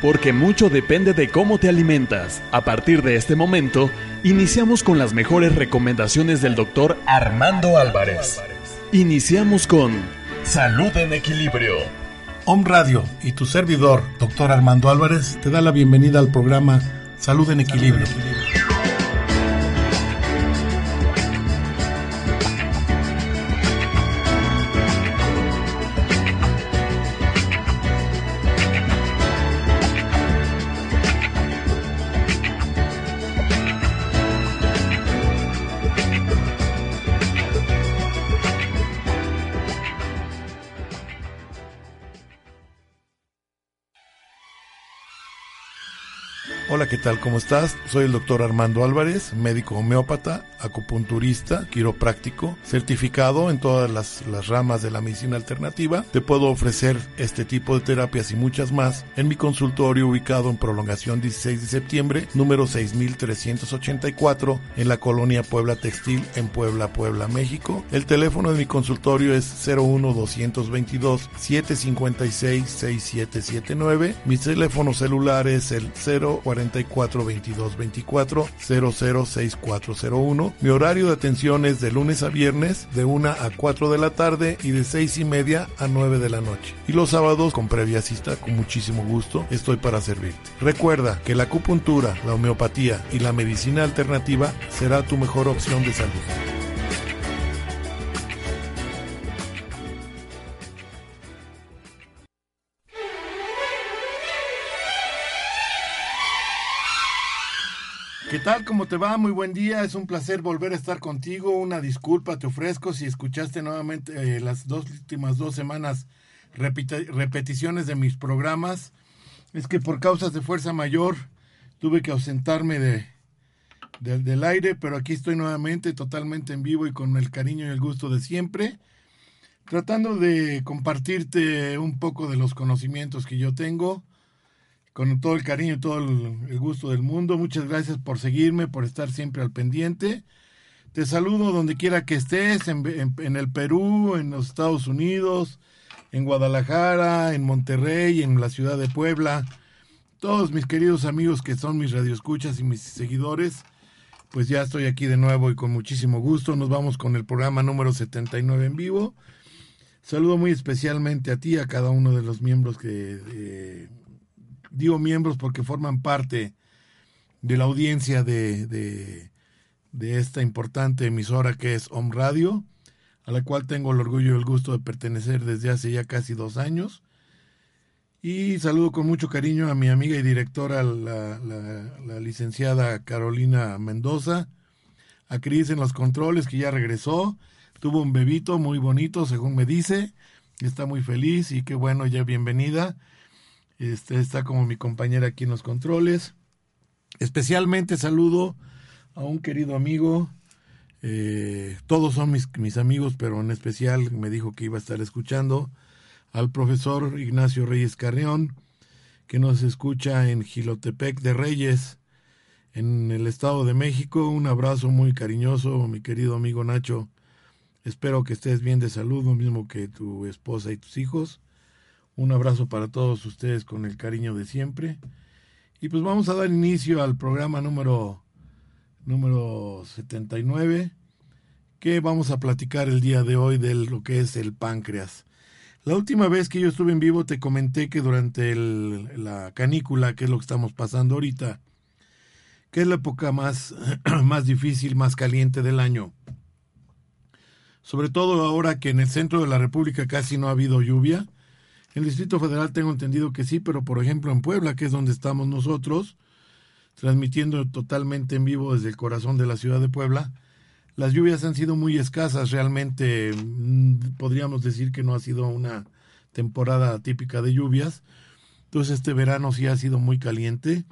Porque mucho depende de cómo te alimentas. A partir de este momento, iniciamos con las mejores recomendaciones del doctor Armando Álvarez. Iniciamos con Salud en Equilibrio. Home Radio y tu servidor, doctor Armando Álvarez, te da la bienvenida al programa Salud en Equilibrio. Hola, ¿qué tal? ¿Cómo estás? Soy el doctor Armando Álvarez, médico homeópata, acupunturista, quiropráctico, certificado en todas las, ramas de la medicina alternativa. Te puedo ofrecer este tipo de terapias y muchas más en mi consultorio ubicado en prolongación 16 de septiembre, número 6384, en la colonia Puebla Textil, en Puebla, Puebla, México. El teléfono de mi consultorio es 01222 756 6779. Mi teléfono celular es el 040 44 22 24 006401. Mi horario de atención es de lunes a viernes de 1 a 4 de la tarde y de 6 y media a 9 de la noche. Y los sábados con previa cita con muchísimo gusto estoy para servirte. Recuerda que la acupuntura, la homeopatía y la medicina alternativa será tu mejor opción de salud. ¿Qué tal? ¿Cómo te va? Muy buen día. Es un placer volver a estar contigo. Una disculpa te ofrezco si escuchaste nuevamente eh, las dos últimas dos semanas repeticiones de mis programas. Es que por causas de fuerza mayor tuve que ausentarme de, de, del aire, pero aquí estoy nuevamente totalmente en vivo y con el cariño y el gusto de siempre, tratando de compartirte un poco de los conocimientos que yo tengo con todo el cariño y todo el, gusto del mundo. Muchas gracias por seguirme, por estar siempre al pendiente. Te saludo donde quiera que estés, en, el Perú, en los Estados Unidos, en Guadalajara, en Monterrey, en la ciudad de Puebla. Todos mis queridos amigos que son mis radioescuchas y mis seguidores, pues ya estoy aquí de nuevo y con muchísimo gusto. Nos vamos con el programa número 79 en vivo. Saludo muy especialmente a ti, a cada uno de los miembros que eh, digo miembros porque forman parte de la audiencia de, de, esta importante emisora que es Home Radio, a la cual tengo el orgullo y el gusto de pertenecer desde hace ya casi dos años. Y saludo con mucho cariño a mi amiga y directora, la, la, la licenciada Carolina Mendoza, a Cris en los controles, que ya regresó, tuvo un bebito muy bonito, según me dice, está muy feliz y qué bueno, ya bienvenida. Este, está como mi compañera aquí en los controles. Especialmente saludo a un querido amigo. Eh, todos son mis, amigos, pero en especial me dijo que iba a estar escuchando al profesor Ignacio Reyes Carrión, que nos escucha en Gilotepec de Reyes, en el Estado de México. Un abrazo muy cariñoso, mi querido amigo Nacho. Espero que estés bien de salud, lo mismo que tu esposa y tus hijos. Un abrazo para todos ustedes con el cariño de siempre. Y pues vamos a dar inicio al programa número, número 79, que vamos a platicar el día de hoy de lo que es el páncreas. La última vez que yo estuve en vivo te comenté que durante el, la canícula, que es lo que estamos pasando ahorita, que es la época más, más difícil, más caliente del año, sobre todo ahora que en el centro de la República casi no ha habido lluvia, el Distrito Federal tengo entendido que sí, pero por ejemplo en Puebla, que es donde estamos nosotros, transmitiendo totalmente en vivo desde el corazón de la ciudad de Puebla, Las lluvias han sido muy escasas, realmente mm, podríamos decir que no ha sido una temporada típica de lluvias. Entonces este verano sí ha sido muy caliente.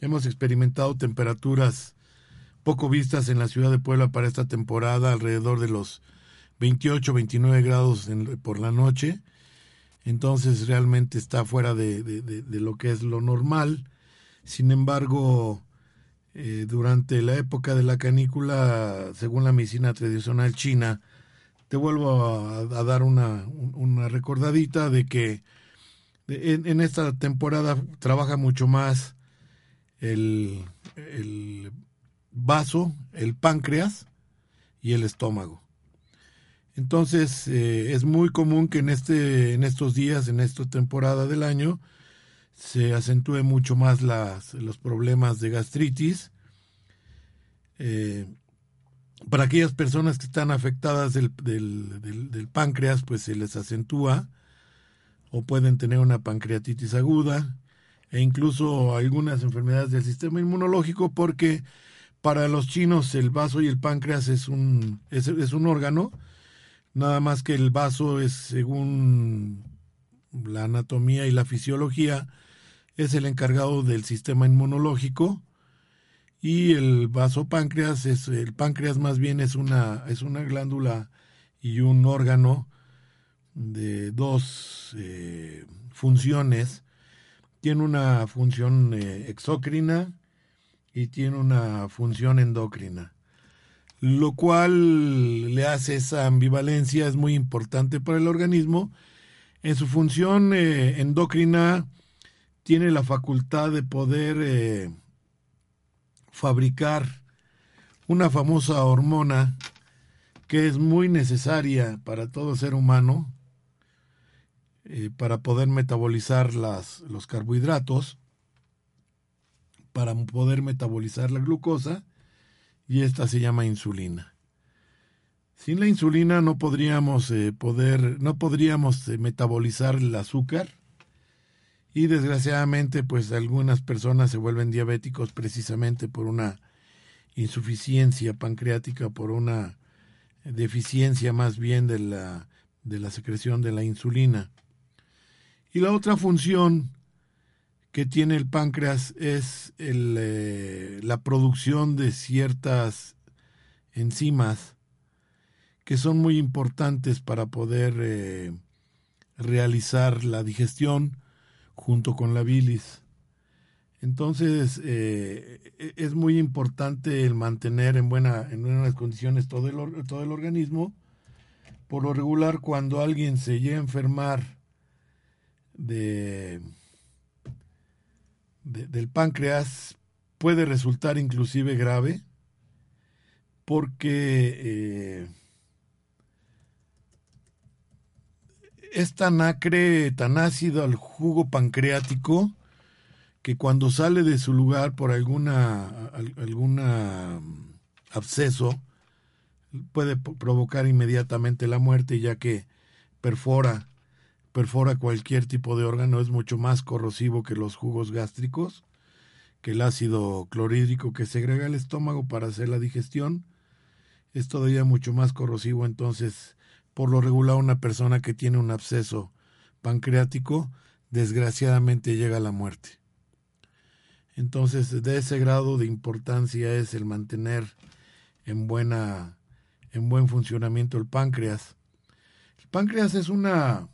Hemos experimentado temperaturas poco vistas en la ciudad de Puebla para esta temporada, alrededor de los 28, 29 grados por la noche. Entonces realmente está fuera de, de, lo que es lo normal. Sin embargo, eh, durante la época de la canícula, según la medicina tradicional china, te vuelvo a, dar una, una, recordadita de que en, esta temporada trabaja mucho más el, el vaso, el páncreas y el estómago. Entonces eh, es muy común que en, este, en estos días, en esta temporada del año, se acentúe mucho más las, los problemas de gastritis. Eh, para aquellas personas que están afectadas del, del, del, páncreas, pues se les acentúa o pueden tener una pancreatitis aguda e incluso algunas enfermedades del sistema inmunológico porque para los chinos el vaso y el páncreas es un, es, es un órgano, nada más que el vaso es según la anatomía y la fisiología, es el encargado del sistema inmunológico y el vaso páncreas es el páncreas más bien es una es una glándula y un órgano de dos eh, funciones. Tiene una función eh, exócrina y tiene una función endocrina lo cual le hace esa ambivalencia es muy importante para el organismo. En su función eh, endocrina tiene la facultad de poder eh, fabricar una famosa hormona que es muy necesaria para todo ser humano eh, para poder metabolizar las, los carbohidratos, para poder metabolizar la glucosa, y esta se llama insulina. Sin la insulina no podríamos eh, poder, no podríamos metabolizar el azúcar, y desgraciadamente pues algunas personas se vuelven diabéticos precisamente por una insuficiencia pancreática, por una deficiencia más bien de la, de la secreción de la insulina. Y la otra función que tiene el páncreas es eh, la producción de ciertas enzimas que son muy importantes para poder eh, realizar la digestión junto con la bilis. Entonces eh, e-, es muy importante el mantener en, buena, en buenas condiciones todo el, todo el organismo. Por lo regular, cuando alguien se llega a enfermar de, del páncreas, puede resultar inclusive grave porque eh, es tan acre, tan ácido el jugo pancreático que cuando sale de su lugar por alguna alguna mm, absceso puede provocar inmediatamente la muerte ya que perfora perfora cualquier tipo de órgano es mucho más corrosivo que los jugos gástricos que el ácido clorhídrico que segrega el estómago para hacer la digestión es todavía mucho más corrosivo entonces por lo regular una persona que tiene un absceso pancreático desgraciadamente llega a la muerte. Entonces, de ese grado de importancia es el mantener en buena en buen funcionamiento el páncreas. El páncreas es una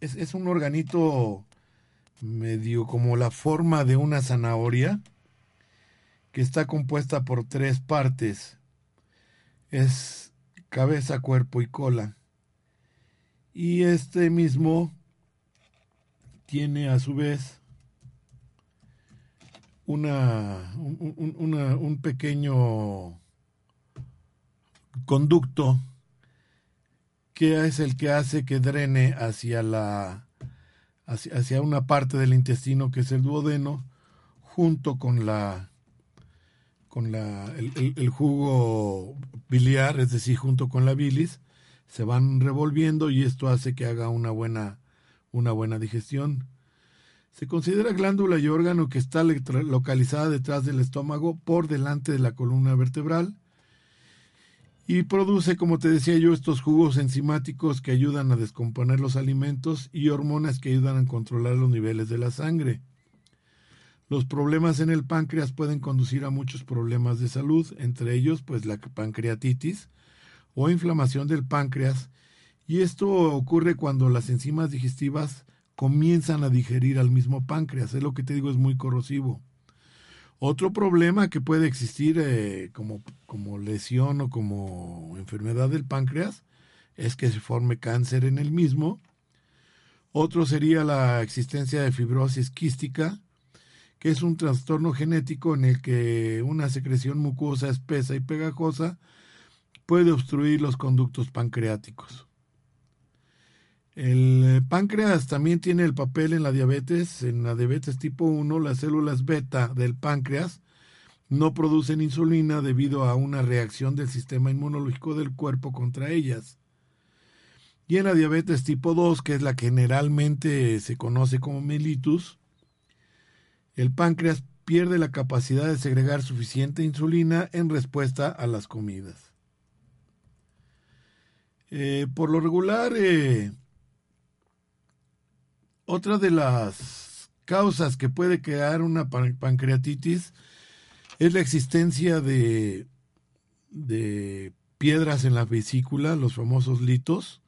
es, es un organito medio como la forma de una zanahoria que está compuesta por tres partes. Es cabeza, cuerpo y cola. Y este mismo tiene a su vez una, un, pequeño conducto que es el que hace que drene hacia la hacia, una parte del intestino que es el duodeno junto con la con la el jugo biliar es decir junto con la bilis se van revolviendo y esto hace que haga una buena, una buena digestión. Se considera glándula y órgano que está localizada detrás del estómago por delante de la columna vertebral y produce, como te decía yo, estos jugos enzimáticos que ayudan a descomponer los alimentos y hormonas que ayudan a controlar los niveles de la sangre. Los problemas en el páncreas pueden conducir a muchos problemas de salud, entre ellos pues la pancreatitis o inflamación del páncreas, y esto ocurre cuando las enzimas digestivas comienzan a digerir al mismo páncreas, es lo que te digo, es muy corrosivo. Otro problema que puede existir eh, como, como lesión o como enfermedad del páncreas es que se forme cáncer en el mismo. Otro sería la existencia de fibrosis quística, que es un trastorno genético en el que una secreción mucosa espesa y pegajosa puede obstruir los conductos pancreáticos. El eh, páncreas también tiene el papel en la diabetes. En la diabetes tipo 1, las células beta del páncreas no producen insulina debido a una reacción del sistema inmunológico del cuerpo contra ellas. Y en la diabetes tipo 2, que es la que generalmente se conoce como mellitus, el páncreas pierde la capacidad de segregar suficiente insulina en respuesta a las comidas. Eh, por lo regular, eh, otra de las causas que puede crear una pancreatitis es la existencia de, de piedras en la vesícula, los famosos litos.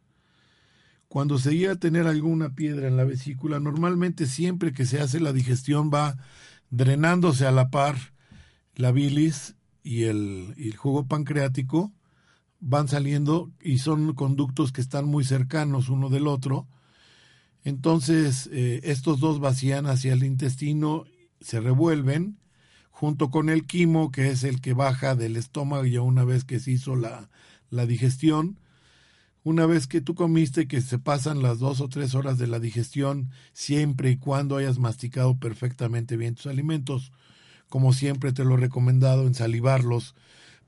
Cuando se llega a tener alguna piedra en la vesícula, normalmente siempre que se hace la digestión va drenándose a la par la bilis y el, y el jugo pancreático, van saliendo y son conductos que están muy cercanos uno del otro entonces, eh, estos dos vacían hacia el intestino, se revuelven, junto con el quimo, que es el que baja del estómago ya una vez que se hizo la, la digestión. Una vez que tú comiste, que se pasan las dos o tres horas de la digestión, siempre y cuando hayas masticado perfectamente bien tus alimentos, como siempre te lo he recomendado, en salivarlos,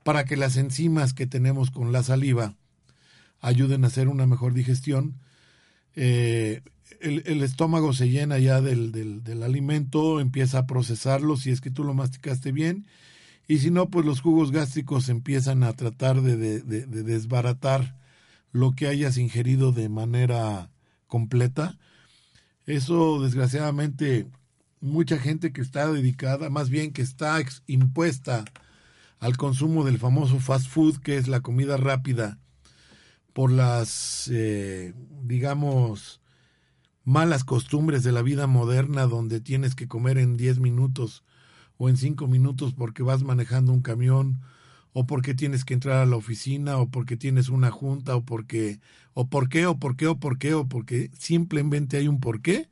para que las enzimas que tenemos con la saliva ayuden a hacer una mejor digestión. Eh, el, estómago se llena ya del, del, alimento, empieza a procesarlo si es que tú lo masticaste bien, y si no, pues los jugos gástricos empiezan a tratar de, de, desbaratar lo que hayas ingerido de manera completa. Eso, desgraciadamente, mucha gente que está dedicada, más bien que está impuesta al consumo del famoso fast food, que es la comida rápida, por las, eh, digamos, malas costumbres de la vida moderna donde tienes que comer en 10 minutos o en 5 minutos porque vas manejando un camión o porque tienes que entrar a la oficina o porque tienes una junta o porque o por qué o por qué o por qué o porque simplemente hay un por qué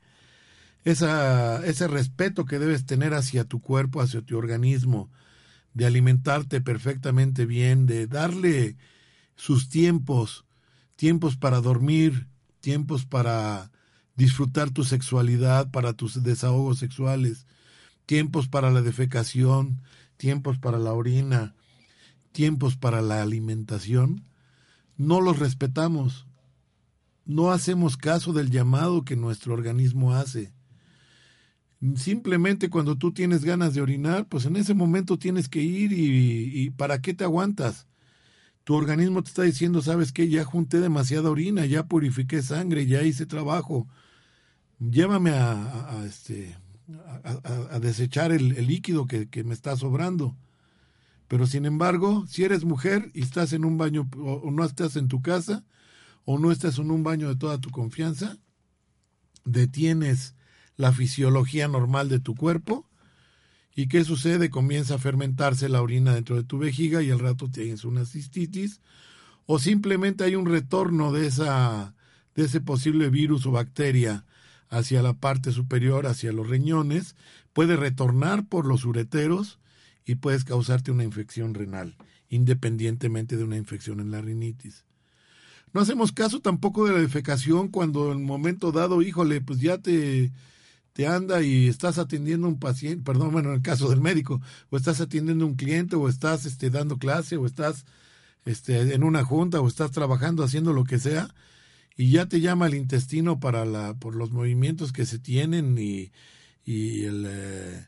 ese respeto que debes tener hacia tu cuerpo, hacia tu organismo, de alimentarte perfectamente bien, de darle sus tiempos, tiempos para dormir, tiempos para disfrutar tu sexualidad para tus desahogos sexuales, tiempos para la defecación, tiempos para la orina, tiempos para la alimentación, no los respetamos. No hacemos caso del llamado que nuestro organismo hace. Simplemente cuando tú tienes ganas de orinar, pues en ese momento tienes que ir y, y ¿para qué te aguantas? Tu organismo te está diciendo, sabes que ya junté demasiada orina, ya purifiqué sangre, ya hice trabajo, llévame a, este, a, desechar el, líquido que, me está sobrando. Pero sin embargo, si eres mujer y estás en un baño o, no estás en tu casa o no estás en un baño de toda tu confianza, detienes la fisiología normal de tu cuerpo y ¿qué sucede? Comienza a fermentarse la orina dentro de tu vejiga y al rato tienes una cistitis o simplemente hay un retorno de esa de ese posible virus o bacteria hacia la parte superior, hacia los riñones, puede retornar por los ureteros y puedes causarte una infección renal, independientemente de una infección en la rinitis. No hacemos caso tampoco de la defecación cuando en un momento dado, híjole, pues ya te, te anda y estás atendiendo un paciente, perdón, bueno, en el caso del médico, o estás atendiendo un cliente, o estás este, dando clase, o estás este, en una junta, o estás trabajando haciendo lo que sea, y ya te llama el intestino para la, por los movimientos que se tienen y, y el, eh,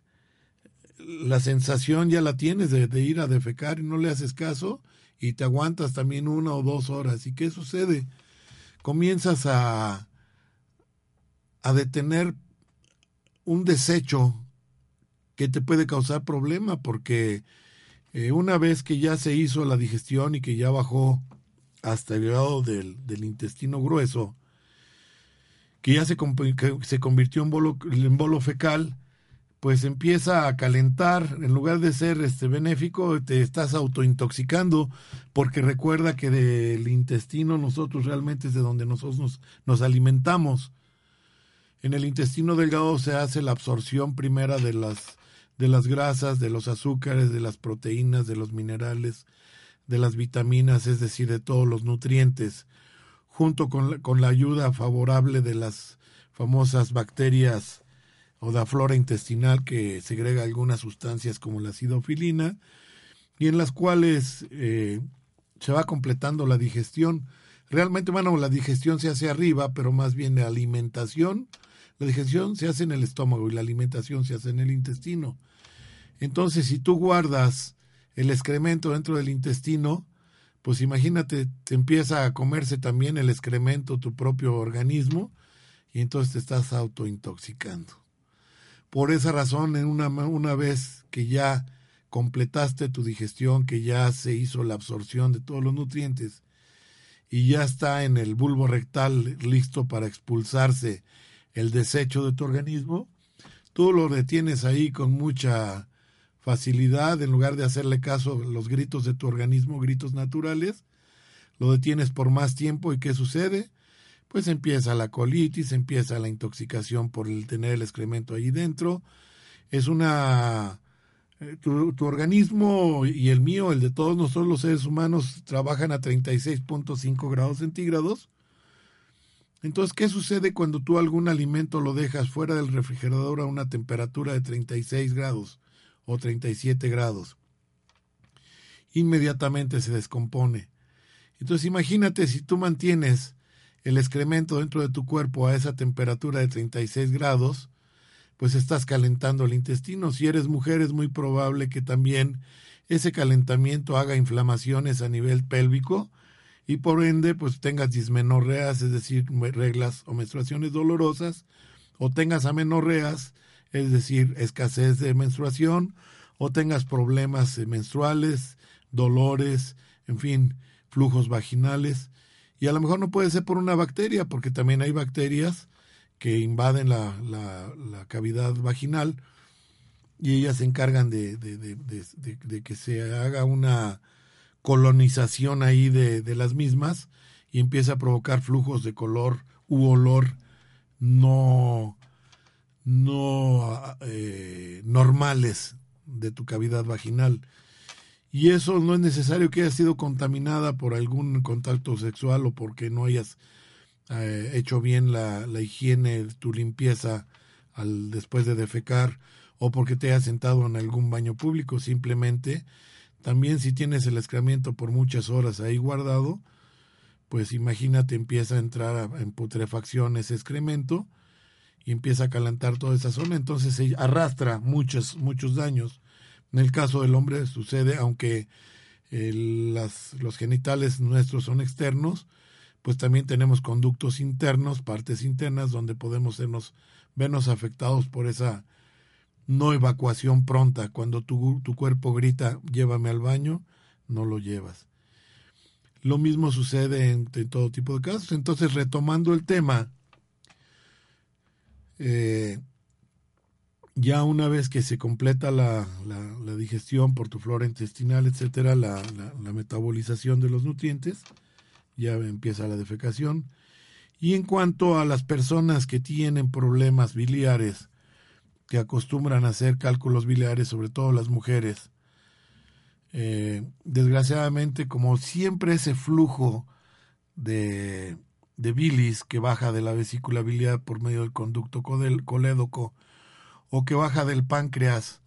la sensación ya la tienes de, ir a defecar y no le haces caso y te aguantas también una o dos horas. ¿Y qué sucede? Comienzas a, a detener un desecho que te puede causar problema porque eh, una vez que ya se hizo la digestión y que ya bajó hasta el grado del, del intestino grueso, que ya se, se convirtió en bolo, fecal, pues empieza a calentar, en lugar de ser este benéfico, te estás autointoxicando, porque recuerda que del intestino nosotros realmente es de donde nosotros nos, nos alimentamos. En el intestino delgado se hace la absorción primera de las, de las grasas, de los azúcares, de las proteínas, de los minerales, de las vitaminas, es decir, de todos los nutrientes junto con la, con la ayuda favorable de las famosas bacterias o la flora intestinal que segrega algunas sustancias como la acidofilina y en las cuales eh, se va completando la digestión. Realmente, bueno, la digestión se hace arriba, pero más bien la alimentación, la digestión se hace en el estómago y la alimentación se hace en el intestino. Entonces, si tú guardas el excremento dentro del intestino, pues imagínate, te empieza a comerse también el excremento, tu propio organismo, y entonces te estás autointoxicando. Por esa razón, en una, una vez que ya completaste tu digestión, que ya se hizo la absorción de todos los nutrientes, y ya está en el bulbo rectal listo para expulsarse el desecho de tu organismo, tú lo detienes ahí con mucha facilidad, en lugar de hacerle caso a los gritos de tu organismo, gritos naturales, lo detienes por más tiempo y ¿qué sucede? Pues empieza la colitis, empieza la intoxicación por el tener el excremento ahí dentro. Es una... Eh, tu, tu organismo y el mío, el de todos nosotros los seres humanos, trabajan a 36.5 grados centígrados. Entonces, ¿qué sucede cuando tú algún alimento lo dejas fuera del refrigerador a una temperatura de 36 grados? o 37 grados. Inmediatamente se descompone. Entonces imagínate si tú mantienes el excremento dentro de tu cuerpo a esa temperatura de 36 grados, pues estás calentando el intestino. Si eres mujer es muy probable que también ese calentamiento haga inflamaciones a nivel pélvico y por ende pues tengas dismenorreas, es decir, reglas o menstruaciones dolorosas, o tengas amenorreas, es decir, escasez de menstruación, o tengas problemas eh, menstruales, dolores, en fin, flujos vaginales. Y a lo mejor no puede ser por una bacteria, porque también hay bacterias que invaden la, la, cavidad vaginal y ellas se encargan de, de, de, que se haga una colonización ahí de, de las mismas y empieza a provocar flujos de color u olor no no eh, normales de tu cavidad vaginal. Y eso no es necesario que haya sido contaminada por algún contacto sexual o porque no hayas eh, hecho bien la, la, higiene, tu limpieza al, después de defecar o porque te hayas sentado en algún baño público. Simplemente, también si tienes el excremento por muchas horas ahí guardado, pues imagínate empieza a entrar en putrefacción ese excremento y empieza a calentar toda esa zona, entonces se arrastra muchos, muchos daños. En el caso del hombre sucede, aunque las, los genitales nuestros son externos, pues también tenemos conductos internos, partes internas, donde podemos sernos, vernos afectados por esa no evacuación pronta. Cuando tu, tu cuerpo grita, llévame al baño, no lo llevas. Lo mismo sucede en todo tipo de casos. Entonces, retomando el tema, eh, ya una vez que se completa la, la, digestión por tu flora intestinal, etcétera, la, la, metabolización de los nutrientes, ya empieza la defecación. Y en cuanto a las personas que tienen problemas biliares, que acostumbran a hacer cálculos biliares, sobre todo las mujeres, eh, desgraciadamente, como siempre ese flujo de de bilis que baja de la vesícula biliar por medio del conducto colédoco o que baja del páncreas,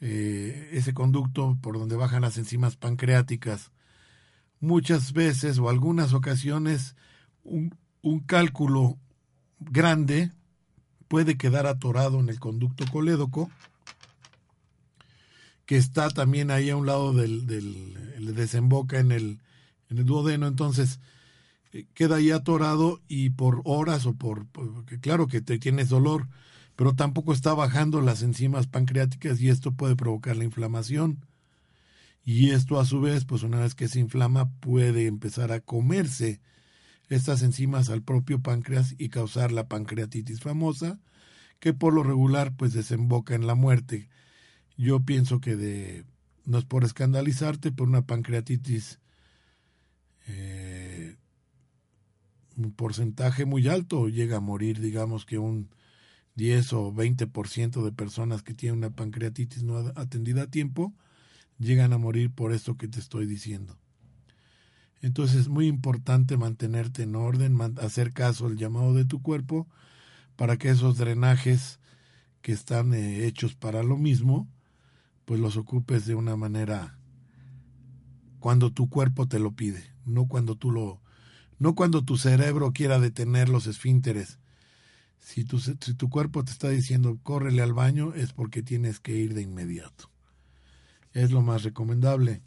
eh, ese conducto por donde bajan las enzimas pancreáticas. Muchas veces o algunas ocasiones un, un cálculo grande puede quedar atorado en el conducto colédoco que está también ahí a un lado del, del desemboca en el, en el duodeno, entonces eh, queda ahí atorado y por horas o por, claro que te tienes dolor, pero tampoco está bajando las enzimas pancreáticas y esto puede provocar la inflamación. Y esto a su vez, pues una vez que se inflama, puede empezar a comerse estas enzimas al propio páncreas y causar la pancreatitis famosa, que por lo regular pues desemboca en la muerte. Yo pienso que de no es por escandalizarte, por una pancreatitis eh, un porcentaje muy alto llega a morir, digamos que un 10 o 20% de personas que tienen una pancreatitis no atendida a tiempo llegan a morir por esto que te estoy diciendo. Entonces es muy importante mantenerte en orden, hacer caso al llamado de tu cuerpo para que esos drenajes que están eh, hechos para lo mismo, pues los ocupes de una manera cuando tu cuerpo te lo pide, no cuando tú lo no cuando tu cerebro quiera detener los esfínteres. Si tu, si tu cuerpo te está diciendo córrele al baño es porque tienes que ir de inmediato. Es lo más recomendable.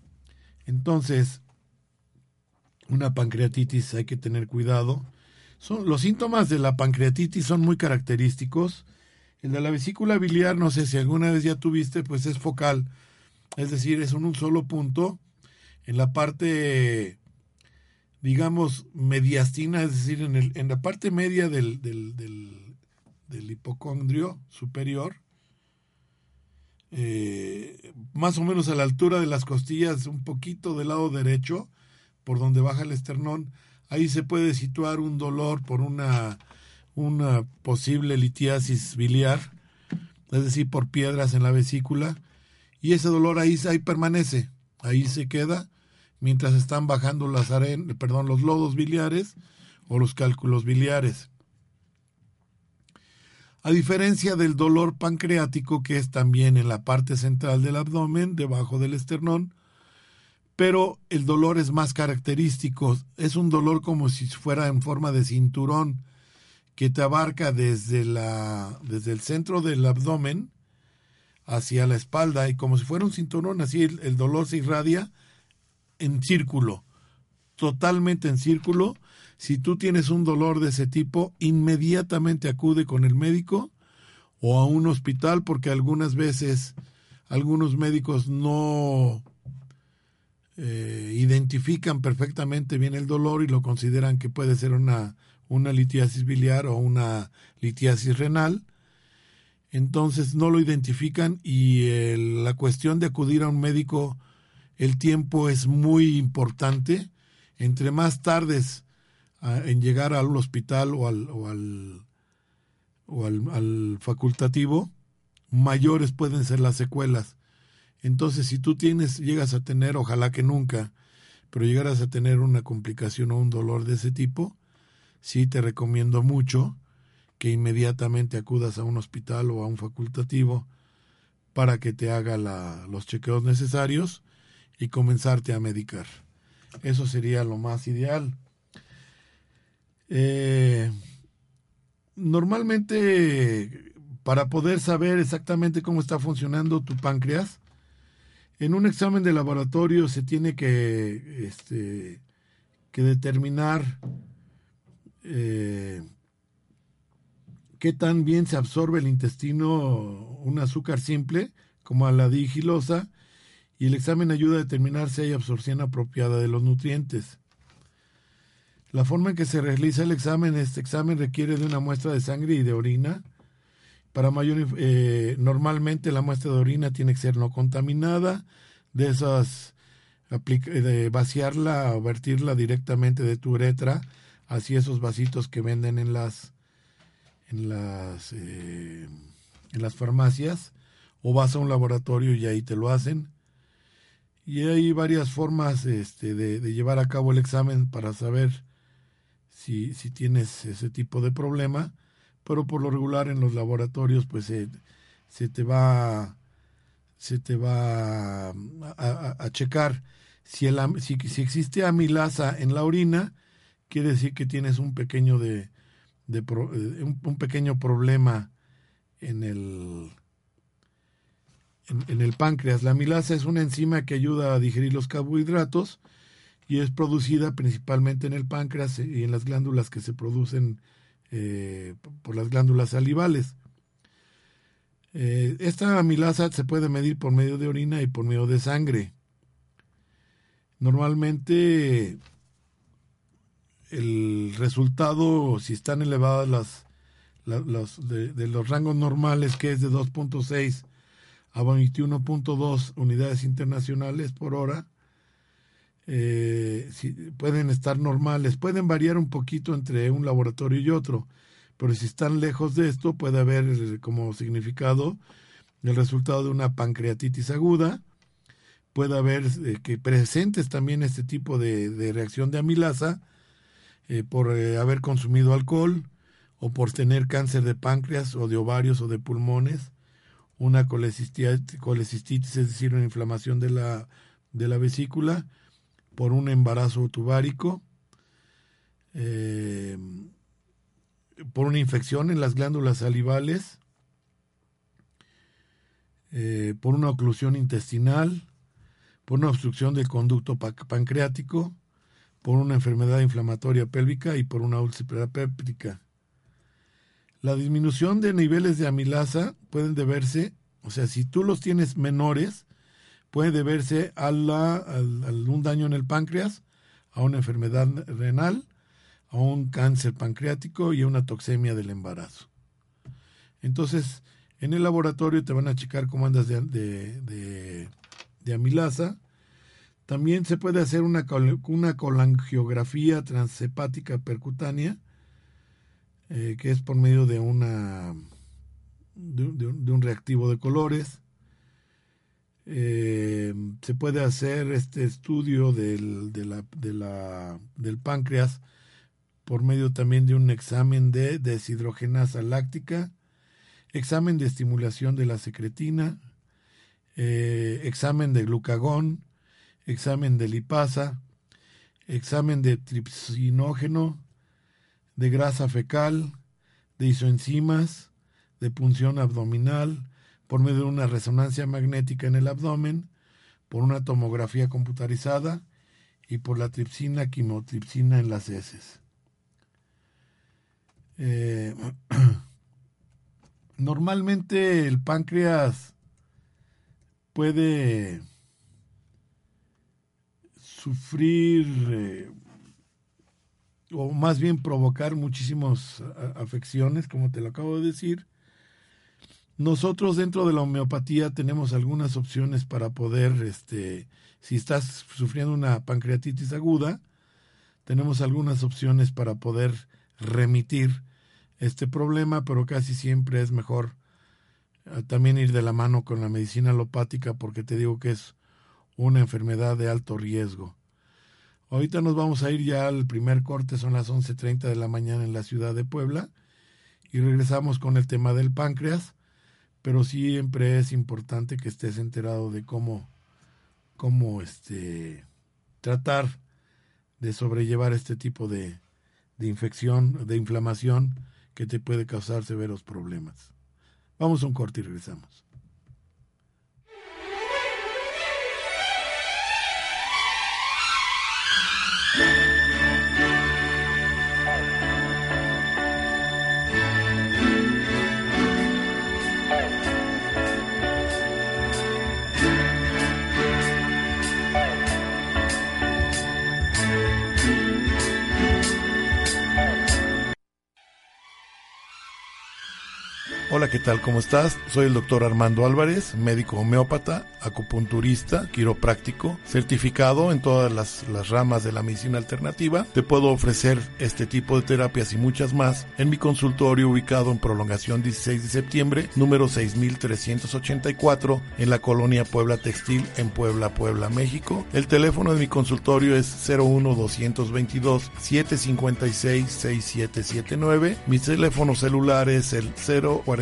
Entonces, una pancreatitis hay que tener cuidado. Son, los síntomas de la pancreatitis son muy característicos. El de la vesícula biliar, no sé si alguna vez ya tuviste, pues es focal. Es decir, es en un solo punto. En la parte digamos, mediastina, es decir, en, el, en la parte media del, del, del, hipocondrio superior, eh, más o menos a la altura de las costillas, un poquito del lado derecho, por donde baja el esternón, ahí se puede situar un dolor por una, una posible litiasis biliar, es decir, por piedras en la vesícula, y ese dolor ahí, ahí permanece, ahí se queda, mientras están bajando las aren perdón, los lodos biliares o los cálculos biliares. A diferencia del dolor pancreático, que es también en la parte central del abdomen, debajo del esternón, pero el dolor es más característico, es un dolor como si fuera en forma de cinturón que te abarca desde, la, desde el centro del abdomen hacia la espalda y como si fuera un cinturón, así el dolor se irradia en círculo, totalmente en círculo. Si tú tienes un dolor de ese tipo, inmediatamente acude con el médico o a un hospital porque algunas veces algunos médicos no eh, identifican perfectamente bien el dolor y lo consideran que puede ser una, una litiasis biliar o una litiasis renal. Entonces no lo identifican y la cuestión de acudir a un médico el tiempo es muy importante. Entre más tardes ah, en llegar al hospital o al, o al, o al, facultativo, mayores pueden ser las secuelas. Entonces, si tú tienes, llegas a tener, ojalá que nunca, pero llegaras a tener una complicación o un dolor de ese tipo, sí te recomiendo mucho que inmediatamente acudas a un hospital o a un facultativo para que te haga los chequeos necesarios y comenzarte a medicar. Eso sería lo más ideal. Eh, normalmente, para poder saber exactamente cómo está funcionando tu páncreas, en un examen de laboratorio se tiene que, este, que determinar eh, qué tan bien se absorbe el intestino un azúcar simple como la digilosa y el examen ayuda a determinar si hay absorción apropiada de los nutrientes. La forma en que se realiza el examen, este examen requiere de una muestra de sangre y de orina. Para mayor, eh, normalmente la muestra de orina tiene que ser no contaminada, de esas de vaciarla o vertirla directamente de tu uretra hacia esos vasitos que venden en las en las eh, en las farmacias o vas a un laboratorio y ahí te lo hacen. Y hay varias formas este, de, llevar a cabo el examen para saber si, si, tienes ese tipo de problema, pero por lo regular en los laboratorios pues se, te va se te va a, checar si, el, si, si, existe amilasa en la orina, quiere decir que tienes un pequeño de, de un pequeño problema en el en, el páncreas. La amilasa es una enzima que ayuda a digerir los carbohidratos y es producida principalmente en el páncreas y en las glándulas que se producen eh, por las glándulas salivales. Eh, esta amilasa se puede medir por medio de orina y por medio de sangre. Normalmente el resultado, si están elevadas las, de, los rangos normales, que es de 2.6 a 21.2 unidades internacionales por hora, eh, pueden estar normales, pueden variar un poquito entre un laboratorio y otro, pero si están lejos de esto puede haber eh, como significado el resultado de una pancreatitis aguda, puede haber eh, que presentes también este tipo de, reacción de amilasa por haber consumido alcohol o por tener cáncer de páncreas o de ovarios o de pulmones, una colecistitis, es decir, una inflamación de la, de la vesícula, por un embarazo tubárico, eh, por una infección en las glándulas salivales, eh, por una oclusión intestinal, por una obstrucción del conducto pancreático, por una enfermedad inflamatoria pélvica y por una úlcera péptica. La disminución de niveles de amilasa pueden deberse, o sea, si tú los tienes menores, puede deberse a, la, un daño en el páncreas, a una enfermedad renal, a un cáncer pancreático y a una toxemia del embarazo. Entonces, en el laboratorio te van a checar cómo andas de, de, amilasa. También se puede hacer una, una colangiografía transhepática percutánea, eh, que es por medio de, una, de un reactivo de colores. Eh, se puede hacer este estudio del, del páncreas por medio también de un examen de deshidrogenasa láctica, examen de estimulación de la secretina, eh, examen de glucagón, examen de lipasa, examen de tripsinógeno, de grasa fecal, de isoenzimas, de punción abdominal, por medio de una resonancia magnética en el abdomen, por una tomografía computarizada y por la tripsina quimotripsina en las heces. Eh, normalmente el páncreas puede sufrir eh, o más bien provocar muchísimas afecciones, como te lo acabo de decir, nosotros dentro de la homeopatía tenemos algunas opciones para poder, este, si estás sufriendo una pancreatitis aguda, tenemos algunas opciones para poder remitir este problema, pero casi siempre es mejor eh, también ir de la mano con la medicina alopática porque te digo que es una enfermedad de alto riesgo. Ahorita nos vamos a ir ya al primer corte, son las 11.30 de la mañana en la ciudad de Puebla y regresamos con el tema del páncreas pero siempre es importante que estés enterado de cómo, cómo este, tratar de sobrellevar este tipo de, de infección, de inflamación que te puede causar severos problemas. Vamos a un corte y regresamos. Hola, ¿qué tal? ¿Cómo estás? Soy el doctor Armando Álvarez, médico homeópata, acupunturista, quiropráctico, certificado en todas las, ramas de la medicina alternativa. Te puedo ofrecer este tipo de terapias y muchas más en mi consultorio ubicado en Prolongación 16 de septiembre, número 6384, en la colonia Puebla Textil, en Puebla, Puebla, México. El teléfono de mi consultorio es 01 222 756 6779. Mi teléfono celular es el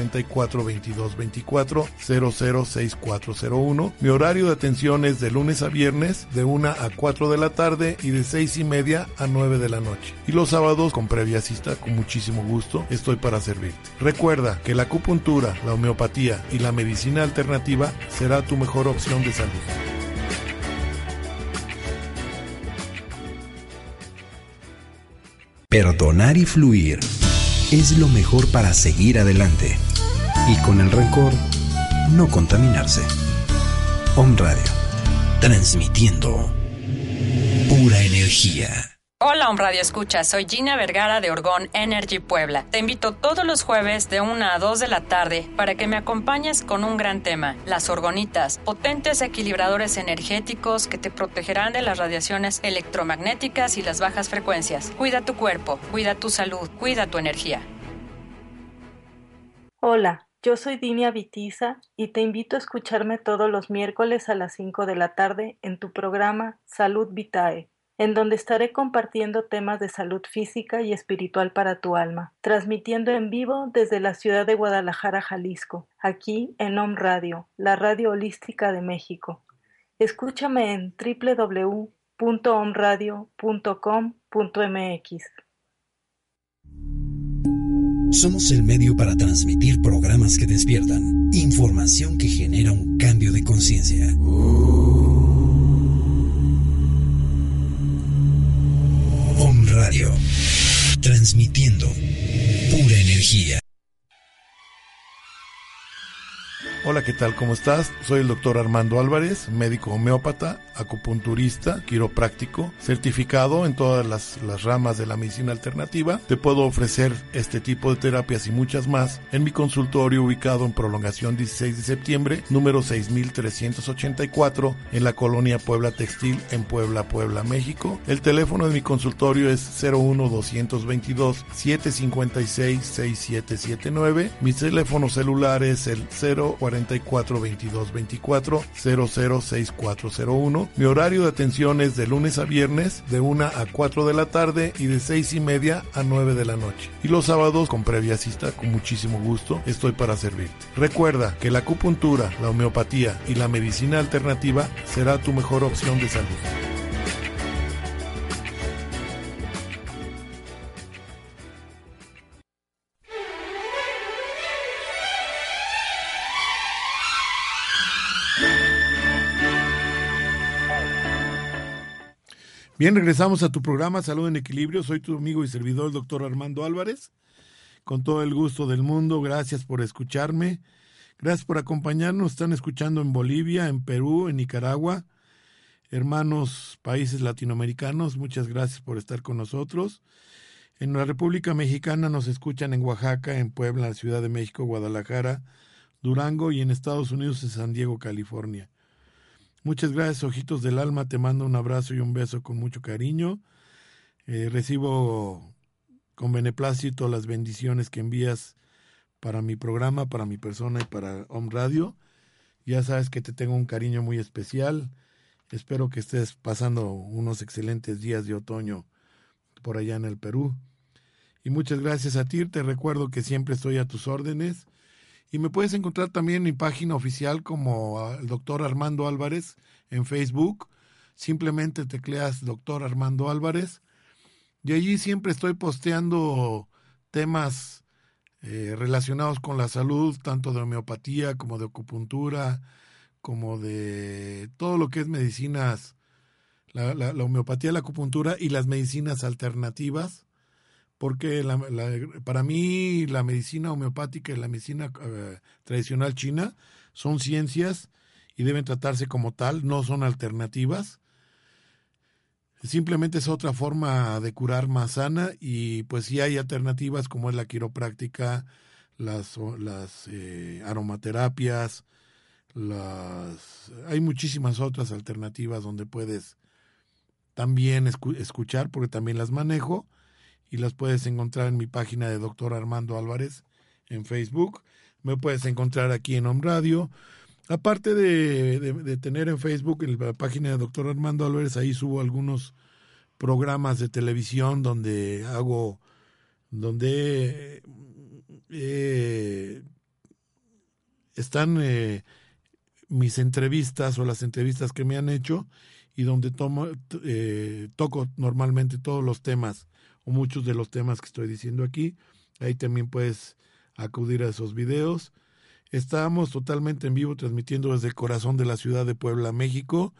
0 044 2224 006401. Mi horario de atención es de lunes a viernes de 1 a 4 de la tarde y de 6 y media a 9 de la noche. Y los sábados con previa cita, con muchísimo gusto, estoy para servirte. Recuerda que la acupuntura, la homeopatía y la medicina alternativa será tu mejor opción de salud. Perdonar y fluir es lo mejor para seguir adelante y con el rencor no contaminarse. Om Radio, transmitiendo pura energía. Hola, Om Radio Escucha. Soy Gina Vergara de Orgón Energy Puebla. Te invito todos los jueves de 1 a 2 de la tarde para que me acompañes con un gran tema: las orgonitas, potentes equilibradores energéticos que te protegerán de las radiaciones electromagnéticas y las bajas frecuencias. Cuida tu cuerpo, cuida tu salud, cuida tu energía. Hola, yo soy Dinia Vitiza y te invito a escucharme todos los miércoles a las 5 de la tarde en tu programa Salud Vitae en donde estaré compartiendo temas de salud física y espiritual para tu alma, transmitiendo en vivo desde la ciudad de Guadalajara, Jalisco, aquí en OM Radio, la radio holística de México. Escúchame en www.omradio.com.mx. Somos el medio para transmitir programas que despiertan, información que genera un cambio de conciencia. Radio, transmitiendo pura energía. Hola, ¿qué tal? ¿Cómo estás? Soy el doctor Armando Álvarez, médico homeópata, acupunturista, quiropráctico, certificado en todas las, ramas de la medicina alternativa. Te puedo ofrecer este tipo de terapias y muchas más en mi consultorio ubicado en Prolongación 16 de septiembre, número 6384, en la colonia Puebla Textil, en Puebla, Puebla, México. El teléfono de mi consultorio es 01222 756 6779. Mi teléfono celular es el 0 44 22 24 006401. Mi horario de atención es de lunes a viernes de 1 a 4 de la tarde y de 6 y media a 9 de la noche. Y los sábados con previa cita, con muchísimo gusto, estoy para servirte. Recuerda que la acupuntura, la homeopatía y la medicina alternativa será tu mejor opción de salud. Bien, regresamos a tu programa Salud en Equilibrio. Soy tu amigo y servidor, el doctor Armando Álvarez. Con todo el gusto del mundo, gracias por escucharme. Gracias por acompañarnos. Están escuchando en Bolivia, en Perú, en Nicaragua. Hermanos países latinoamericanos, muchas gracias por estar con nosotros. En la República Mexicana nos escuchan en Oaxaca, en Puebla, en Ciudad de México, Guadalajara, Durango y en Estados Unidos, en San Diego, California. Muchas gracias, Ojitos del Alma. Te mando un abrazo y un beso con mucho cariño. Eh, recibo con beneplácito las bendiciones que envías para mi programa, para mi persona y para Home Radio. Ya sabes que te tengo un cariño muy especial. Espero que estés pasando unos excelentes días de otoño por allá en el Perú. Y muchas gracias a ti. Te recuerdo que siempre estoy a tus órdenes. Y me puedes encontrar también en mi página oficial como el doctor Armando Álvarez en Facebook. Simplemente tecleas doctor Armando Álvarez. Y allí siempre estoy posteando temas eh, relacionados con la salud, tanto de homeopatía como de acupuntura, como de todo lo que es medicinas, la, la homeopatía, la acupuntura y las medicinas alternativas porque la, para mí la medicina homeopática y la medicina eh, tradicional china son ciencias y deben tratarse como tal, no son alternativas. Simplemente es otra forma de curar más sana y pues sí hay alternativas como es la quiropráctica, las, las eh, aromaterapias, las, hay muchísimas otras alternativas donde puedes también escuchar porque también las manejo y las puedes encontrar en mi página de Doctor Armando Álvarez en Facebook. Me puedes encontrar aquí en Home Radio. Aparte de, tener en Facebook en la página de Doctor Armando Álvarez, ahí subo algunos programas de televisión donde hago, donde he están eh, mis entrevistas o las entrevistas que me han hecho y donde tomo, eh, toco normalmente todos los temas muchos de los temas que estoy diciendo aquí. Ahí también puedes acudir a esos videos. Estamos totalmente en vivo transmitiendo desde el corazón de la ciudad de Puebla, México,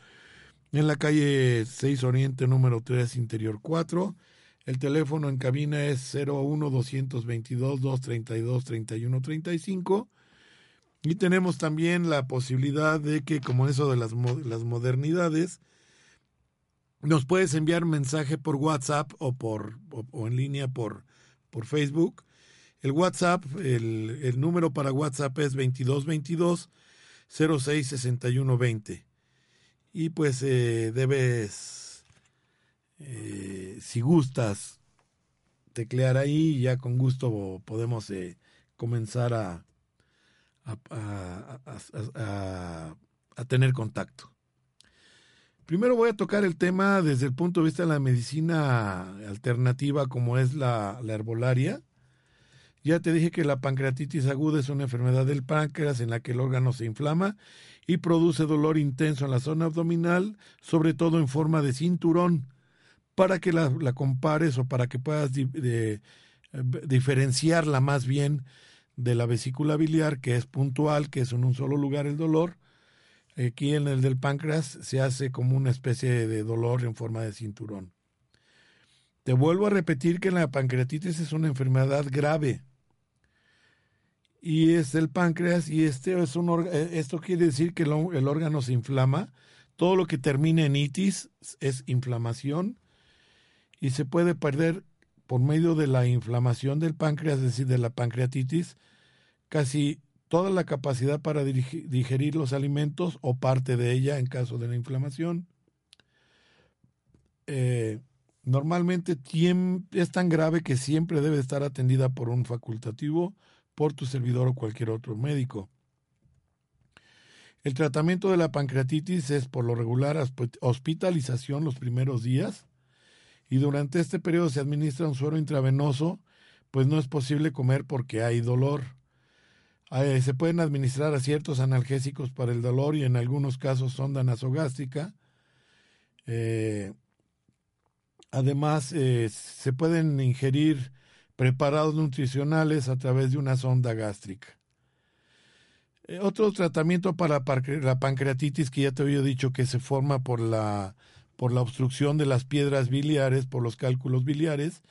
en la calle 6 Oriente número 3, Interior 4. El teléfono en cabina es 01 222 232 3135 y tenemos también la posibilidad de que, como eso de las, las modernidades, nos puedes enviar mensaje por WhatsApp o, por, o, en línea por, por Facebook. El WhatsApp, el, el número para WhatsApp es 2222 066120. Y pues eh, debes, eh, si gustas, teclear ahí y ya con gusto podemos eh, comenzar a, a, tener contacto. Primero voy a tocar el tema desde el punto de vista de la medicina alternativa como es la, la herbolaria. Ya te dije que la pancreatitis aguda es una enfermedad del páncreas en la que el órgano se inflama y produce dolor intenso en la zona abdominal, sobre todo en forma de cinturón. Para que la, la compares o para que puedas eh, diferenciarla más bien de la vesícula biliar, que es puntual, que es en un solo lugar el dolor. Aquí en el del páncreas se hace como una especie de dolor en forma de cinturón. Te vuelvo a repetir que la pancreatitis es una enfermedad grave. Y es el páncreas y este es un eh, esto quiere decir que el, el órgano se inflama. Todo lo que termina en itis es inflamación y se puede perder por medio de la inflamación del páncreas, es decir, de la pancreatitis, casi toda la capacidad para digerir los alimentos o parte de ella en caso de la inflamación. Eh, normalmente es tan grave que siempre debe estar atendida por un facultativo, por tu servidor o cualquier otro médico. El tratamiento de la pancreatitis es por lo regular hospitalización los primeros días, y durante este periodo se administra un suero intravenoso, pues no es posible comer porque hay dolor. Eh, se pueden administrar a ciertos analgésicos para el dolor y en algunos casos sonda nasogástrica. Eh, además, eh, se pueden ingerir preparados nutricionales a través de una sonda gástrica. otro tratamiento para la pancreatitis que ya te había dicho que se forma por la por la obstrucción de las piedras biliares, por los cálculos biliares.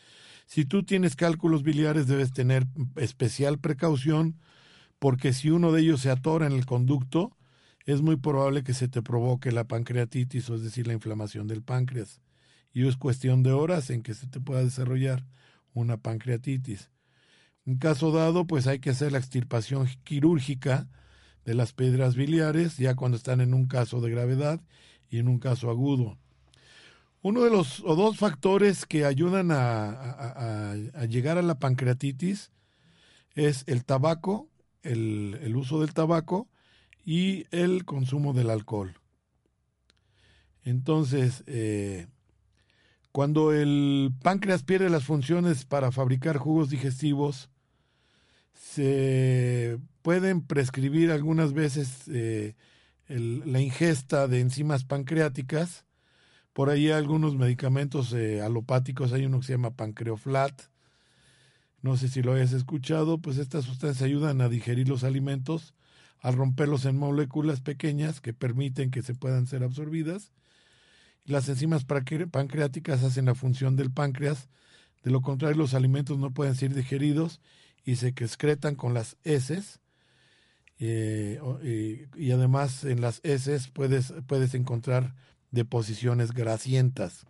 Si tú tienes cálculos biliares debes tener especial precaución porque si uno de ellos se atora en el conducto, es muy probable que se te provoque la pancreatitis, o es decir, la inflamación del páncreas. Y es cuestión de horas en que se te pueda desarrollar una pancreatitis. En caso dado, pues hay que hacer la extirpación quirúrgica de las piedras biliares, ya cuando están en un caso de gravedad y en un caso agudo. Uno de los o dos factores que ayudan a, llegar a la pancreatitis es el tabaco, el, uso del tabaco y el consumo del alcohol. Entonces, eh, cuando el páncreas pierde las funciones para fabricar jugos digestivos, se pueden prescribir algunas veces eh, la ingesta de enzimas pancreáticas por ahí hay algunos medicamentos eh, alopáticos, hay uno que se llama pancreoflat, no sé si lo hayas escuchado, pues estas sustancias ayudan a digerir los alimentos al romperlos en moléculas pequeñas que permiten que se puedan ser absorbidas. Las enzimas pancreáticas hacen la función del páncreas, de lo contrario los alimentos no pueden ser digeridos y se excretan con las heces. Eh, y además en las heces puedes, puedes encontrar deposiciones grasientas.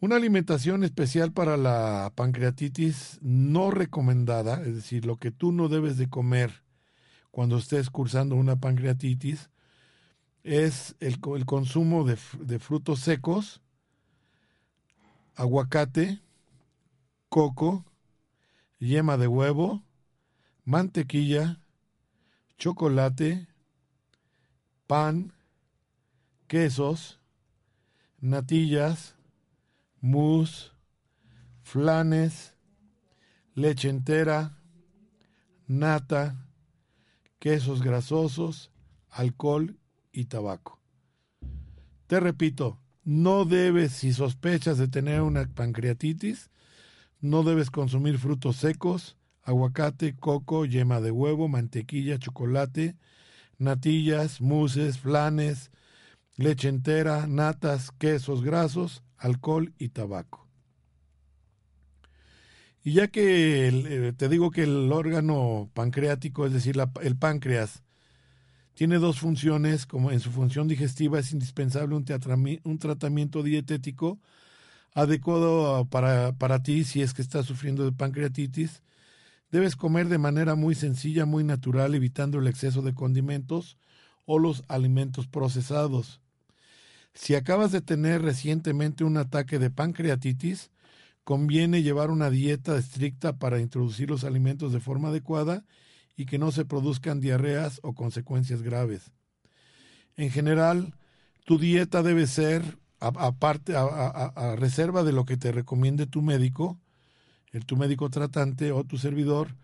Una alimentación especial para la pancreatitis no recomendada, es decir, lo que tú no debes de comer cuando estés cursando una pancreatitis, es el, consumo de frutos secos, aguacate, coco, yema de huevo, mantequilla, chocolate, pan, quesos, natillas, mousse, flanes, leche entera, nata, quesos grasosos, alcohol y tabaco. Te repito, no debes, si sospechas de tener una pancreatitis, no debes consumir frutos secos, aguacate, coco, yema de huevo, mantequilla, chocolate, natillas, muses, flanes, leche entera, natas, quesos grasos, alcohol y tabaco. Y ya que eh, te digo que el órgano pancreático, es decir, el páncreas, tiene dos funciones, como en su función digestiva es indispensable un, un tratamiento dietético adecuado para, para ti si es que estás sufriendo de pancreatitis. Debes comer de manera muy sencilla, muy natural, evitando el exceso de condimentos o los alimentos procesados. Si acabas de tener recientemente un ataque de pancreatitis, conviene llevar una dieta estricta para introducir los alimentos de forma adecuada y que no se produzcan diarreas o consecuencias graves. En general, tu dieta debe ser, aparte, a, reserva de lo que te recomiende tu médico, el, tu médico tratante o tu servidor,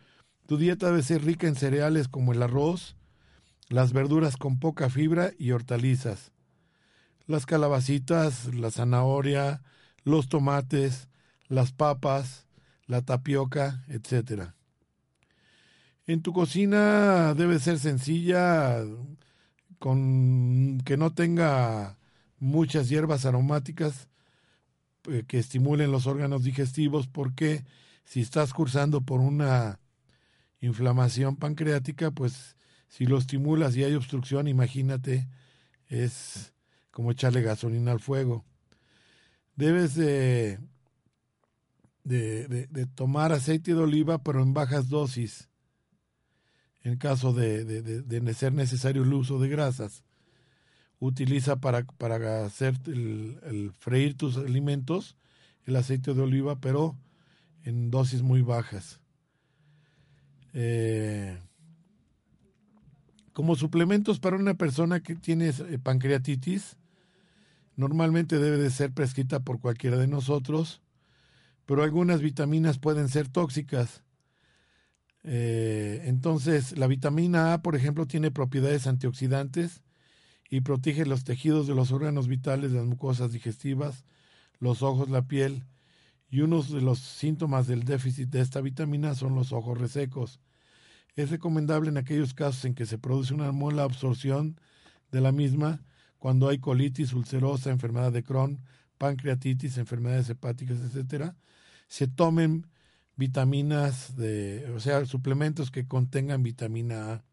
tu dieta debe ser rica en cereales como el arroz, las verduras con poca fibra y hortalizas, las calabacitas, la zanahoria, los tomates, las papas, la tapioca, etcétera. En tu cocina debe ser sencilla, con que no tenga muchas hierbas aromáticas eh, que estimulen los órganos digestivos, porque si estás cursando por una inflamación pancreática, pues si lo estimulas y hay obstrucción, imagínate, es como echarle gasolina al fuego. Debes de, de, de tomar aceite de oliva, pero en bajas dosis en caso de, ser necesario el uso de grasas. Utiliza para, para hacer el, freír tus alimentos el aceite de oliva, pero en dosis muy bajas. Eh, como suplementos para una persona que tiene eh, pancreatitis, normalmente debe de ser prescrita por cualquiera de nosotros, pero algunas vitaminas pueden ser tóxicas eh, entonces, la vitamina A, por ejemplo, tiene propiedades antioxidantes y protege los tejidos de los órganos vitales, las mucosas digestivas, los ojos, la piel. Y uno de los síntomas del déficit de esta vitamina son los ojos resecos. Es recomendable en aquellos casos en que se produce una mala absorción de la misma, cuando hay colitis ulcerosa, enfermedad de Crohn, pancreatitis, enfermedades hepáticas, etcétera, se tomen vitaminas, de, o sea, suplementos que contengan vitamina A.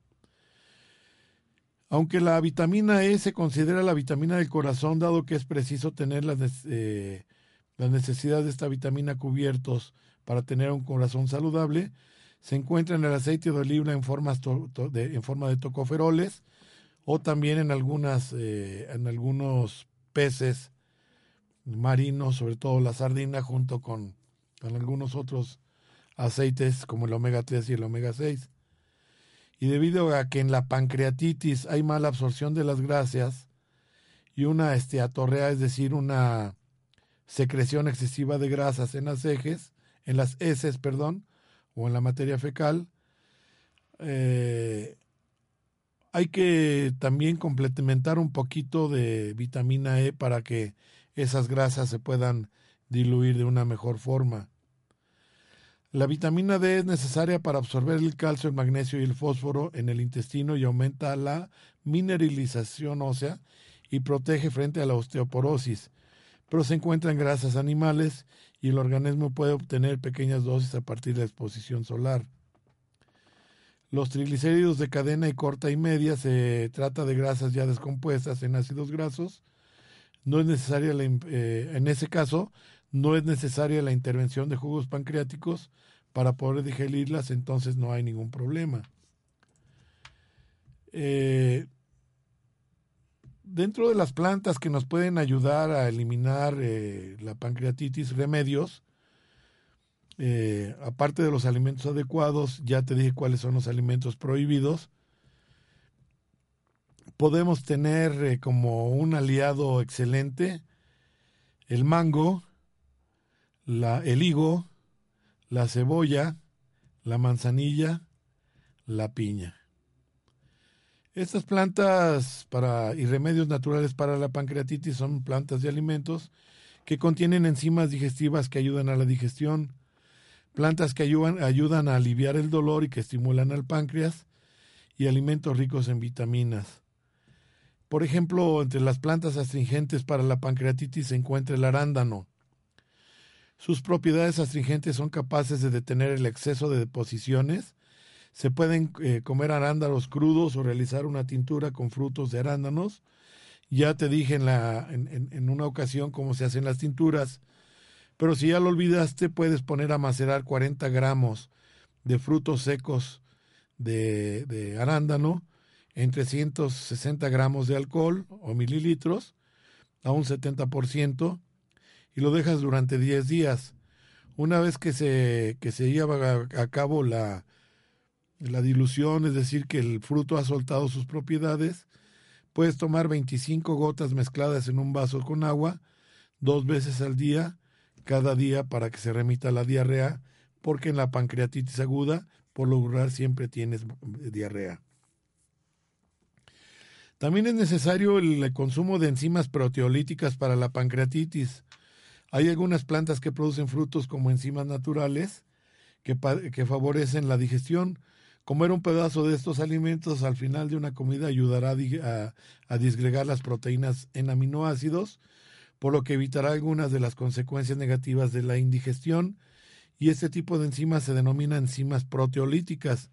Aunque la vitamina E se considera la vitamina del corazón, dado que es preciso tener las, eh, las necesidades de esta vitamina cubiertos para tener un corazón saludable, se encuentra en el aceite de oliva en, formas de, en forma de tocoferoles o también en, algunas, eh, en algunos peces marinos, sobre todo la sardina, junto con, algunos otros aceites como el omega 3 y el omega 6. Y debido a que en la pancreatitis hay mala absorción de las grasas y una esteatorrea, es decir, una secreción excesiva de grasas en las ejes, en las heces, perdón, o en la materia fecal, eh, hay que también complementar un poquito de vitamina E para que esas grasas se puedan diluir de una mejor forma. La vitamina D es necesaria para absorber el calcio, el magnesio y el fósforo en el intestino y aumenta la mineralización ósea y protege frente a la osteoporosis, pero se encuentra en grasas animales y el organismo puede obtener pequeñas dosis a partir de la exposición solar. Los triglicéridos de cadena y corta y media se trata de grasas ya descompuestas en ácidos grasos. No es necesaria eh, en ese caso no es necesaria la intervención de jugos pancreáticos para poder digerirlas, entonces no hay ningún problema. Eh, dentro de las plantas que nos pueden ayudar a eliminar eh, la pancreatitis, remedios, eh, aparte de los alimentos adecuados, ya te dije cuáles son los alimentos prohibidos, podemos tener como un aliado excelente el mango, la, el higo, la cebolla, la manzanilla, la piña. Estas plantas para, y remedios naturales para la pancreatitis son plantas de alimentos que contienen enzimas digestivas que ayudan a la digestión, plantas que ayudan, ayudan a aliviar el dolor y que estimulan al páncreas, y alimentos ricos en vitaminas. Por ejemplo, entre las plantas astringentes para la pancreatitis se encuentra el arándano. Sus propiedades astringentes son capaces de detener el exceso de deposiciones. Se pueden eh, comer arándanos crudos o realizar una tintura con frutos de arándanos. Ya te dije en, la, en, en una ocasión cómo se hacen las tinturas. Pero si ya lo olvidaste, puedes poner a macerar 40 gramos de frutos secos de, de arándano en 360 gramos de alcohol o mililitros a un 70% y lo dejas durante 10 días. Una vez que se, que se lleva a cabo la, la dilución, es decir, que el fruto ha soltado sus propiedades, puedes tomar 25 gotas mezcladas en un vaso con agua dos veces al día, cada día para que se remita la diarrea, porque en la pancreatitis aguda, por lo siempre tienes diarrea. También es necesario el consumo de enzimas proteolíticas para la pancreatitis. Hay algunas plantas que producen frutos como enzimas naturales que, que favorecen la digestión. Comer un pedazo de estos alimentos al final de una comida ayudará a, a, disgregar las proteínas en aminoácidos, por lo que evitará algunas de las consecuencias negativas de la indigestión. Y este tipo de enzimas se denomina enzimas proteolíticas.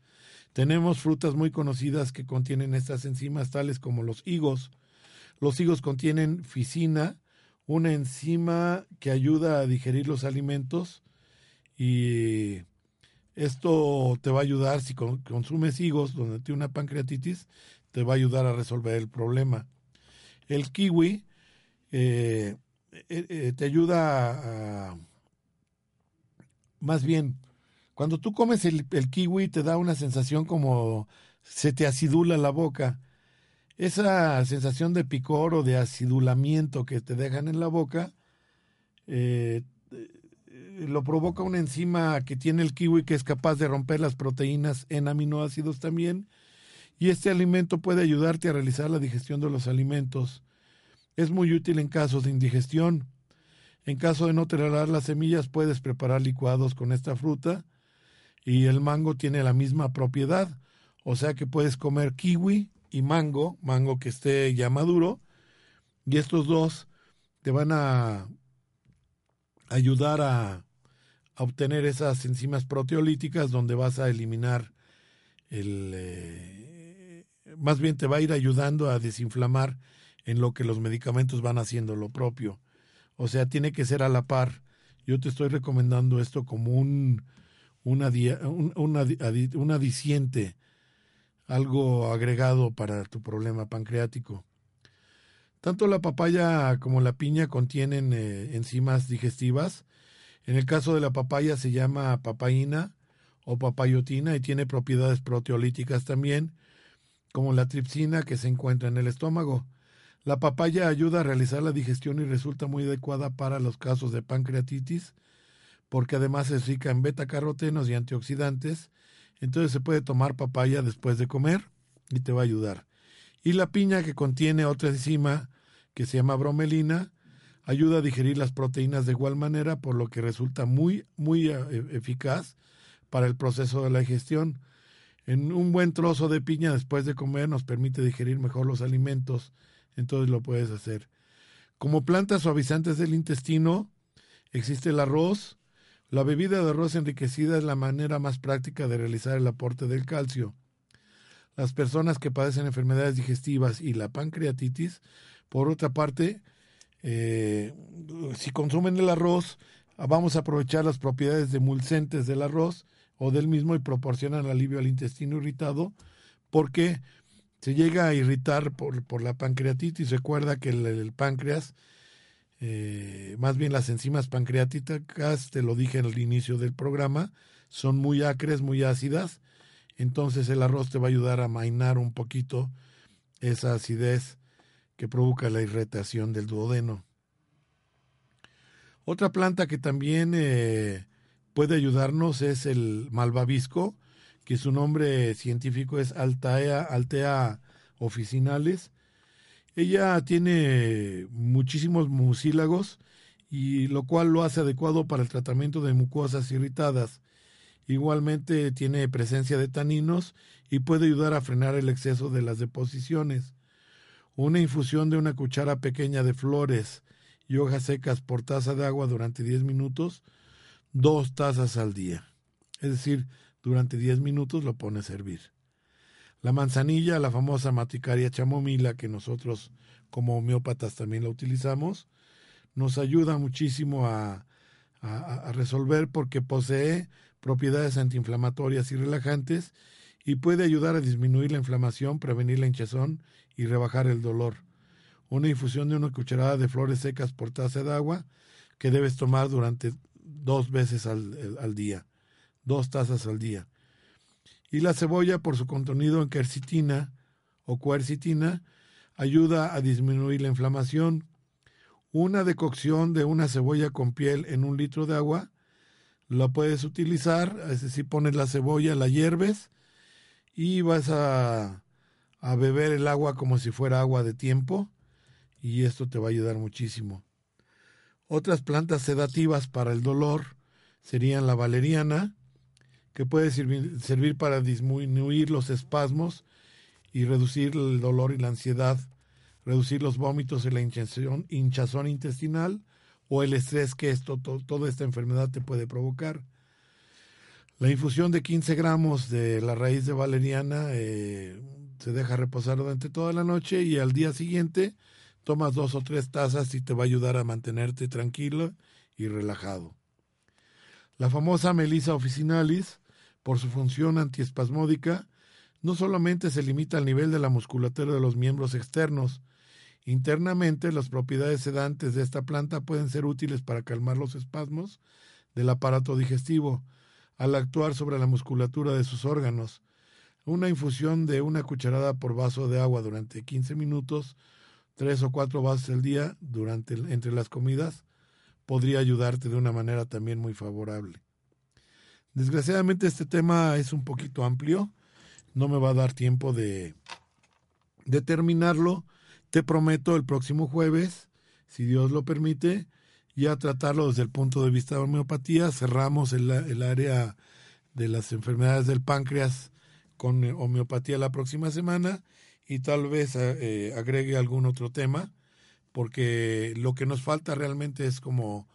Tenemos frutas muy conocidas que contienen estas enzimas, tales como los higos. Los higos contienen ficina, una enzima que ayuda a digerir los alimentos y esto te va a ayudar si consumes higos donde tiene una pancreatitis, te va a ayudar a resolver el problema. El kiwi eh, eh, eh, te ayuda a, más bien, cuando tú comes el, kiwi te da una sensación como se te acidula la boca. Esa sensación de picor o de acidulamiento que te dejan en la boca lo provoca una enzima que tiene el kiwi que es capaz de romper las proteínas en aminoácidos también. Y este alimento puede ayudarte a realizar la digestión de los alimentos. Es muy útil en casos de indigestión. En caso de no tolerar las semillas, puedes preparar licuados con esta fruta y el mango tiene la misma propiedad, o sea que puedes comer kiwi y mango, mango que esté ya maduro, y estos dos te van a ayudar a, obtener esas enzimas proteolíticas donde vas a eliminar el... Eh, más bien te va a ir ayudando a desinflamar en lo que los medicamentos van haciendo lo propio. O sea, tiene que ser a la par. Yo te estoy recomendando esto como un, una, una, una diciente, algo agregado para tu problema pancreático. Tanto la papaya como la piña contienen eh, enzimas digestivas. En el caso de la papaya se llama papaína o papayotina y tiene propiedades proteolíticas también, como la tripsina que se encuentra en el estómago. La papaya ayuda a realizar la digestión y resulta muy adecuada para los casos de pancreatitis, porque además es rica en beta-carotenos y antioxidantes, entonces se puede tomar papaya después de comer y te va a ayudar. Y la piña que contiene otra enzima que se llama bromelina, ayuda a digerir las proteínas de igual manera, por lo que resulta muy, muy eh, eficaz para el proceso de la digestión. En un buen trozo de piña después de comer nos permite digerir mejor los alimentos, entonces lo puedes hacer. Como plantas suavizantes del intestino, existe el arroz, la bebida de arroz enriquecida es la manera más práctica de realizar el aporte del calcio. Las personas que padecen enfermedades digestivas y la pancreatitis, por otra parte, eh, si consumen el arroz, vamos a aprovechar las propiedades demulcentes del arroz o del mismo y proporcionan alivio al intestino irritado, porque se llega a irritar por, por la pancreatitis. Recuerda que el páncreas eh, más bien las enzimas pancreáticas, te lo dije el inicio del programa, son muy acres, muy ácidas, entonces el arroz te va a ayudar a mainar un poquito esa acidez que provoca la irritación del duodeno. Otra planta que también eh, puede ayudarnos es el malvavisco, que su nombre científico es Altea, Altea oficinales. Ella tiene muchísimos mucílagos y lo cual lo hace adecuado para el tratamiento de mucosas irritadas. Igualmente tiene presencia de taninos y puede ayudar a frenar el exceso de las deposiciones. Una infusión de una cuchara pequeña de flores y hojas secas por taza de agua durante 10 minutos, dos tazas al día. Es decir, durante 10 minutos lo pone a servir. La manzanilla, la famosa maticaria chamomila, que nosotros como homeópatas también la utilizamos, nos ayuda muchísimo a, resolver porque posee propiedades antiinflamatorias y relajantes y puede ayudar a disminuir la inflamación, prevenir la hinchazón y rebajar el dolor. Una infusión de una cucharada de flores secas por taza de agua que debes tomar durante dos veces al día, dos tazas al día. Y la cebolla, por su contenido en quercitina o cuercitina, ayuda a disminuir la inflamación, una decocción de una cebolla con piel en un litro de agua, la puedes utilizar, es decir, pones la cebolla, la hierves y vas a, a beber el agua como si fuera agua de tiempo y esto te va a ayudar muchísimo. Otras plantas sedativas para el dolor serían la valeriana, que puede servir, servir para disminuir los espasmos y reducir el dolor y la ansiedad reducir los vómitos y la hinchazón, hinchazón intestinal o el estrés que esto, toda esta enfermedad te puede provocar. La infusión de 15 gramos de la raíz de valeriana eh, se deja reposar durante toda la noche y al día siguiente tomas dos o tres tazas y te va a ayudar a mantenerte tranquilo y relajado. La famosa Melissa officinalis, por su función antiespasmódica, no solamente se limita al nivel de la musculatura de los miembros externos, Internamente, las propiedades sedantes de esta planta pueden ser útiles para calmar los espasmos del aparato digestivo al actuar sobre la musculatura de sus órganos. Una infusión de una cucharada por vaso de agua durante 15 minutos, tres o cuatro vasos al día durante entre las comidas, podría ayudarte de una manera también muy favorable. Desgraciadamente este tema es un poquito amplio, no me va a dar tiempo de, de terminarlo te prometo el próximo jueves, si Dios lo permite, ya tratarlo desde el punto de vista de homeopatía. Cerramos el, área de las enfermedades del páncreas con homeopatía la próxima semana y tal vez eh, agregue algún otro tema, porque lo que nos falta realmente es como,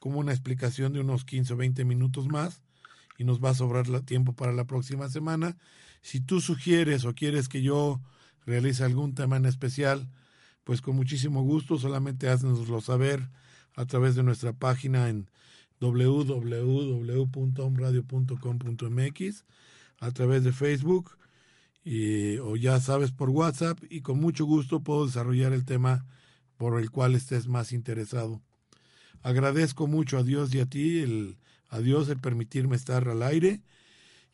como una explicación de unos 15 o 20 minutos más y nos va a sobrar tiempo para la próxima semana. Si tú sugieres o quieres que yo realice algún tema en especial, pues con muchísimo gusto, solamente haznoslo saber a través de nuestra página en www.omradio.com.mx, a través de Facebook y, o ya sabes por WhatsApp y con mucho gusto puedo desarrollar el tema por el cual estés más interesado. Agradezco mucho a Dios y a ti, el, a Dios el permitirme estar al aire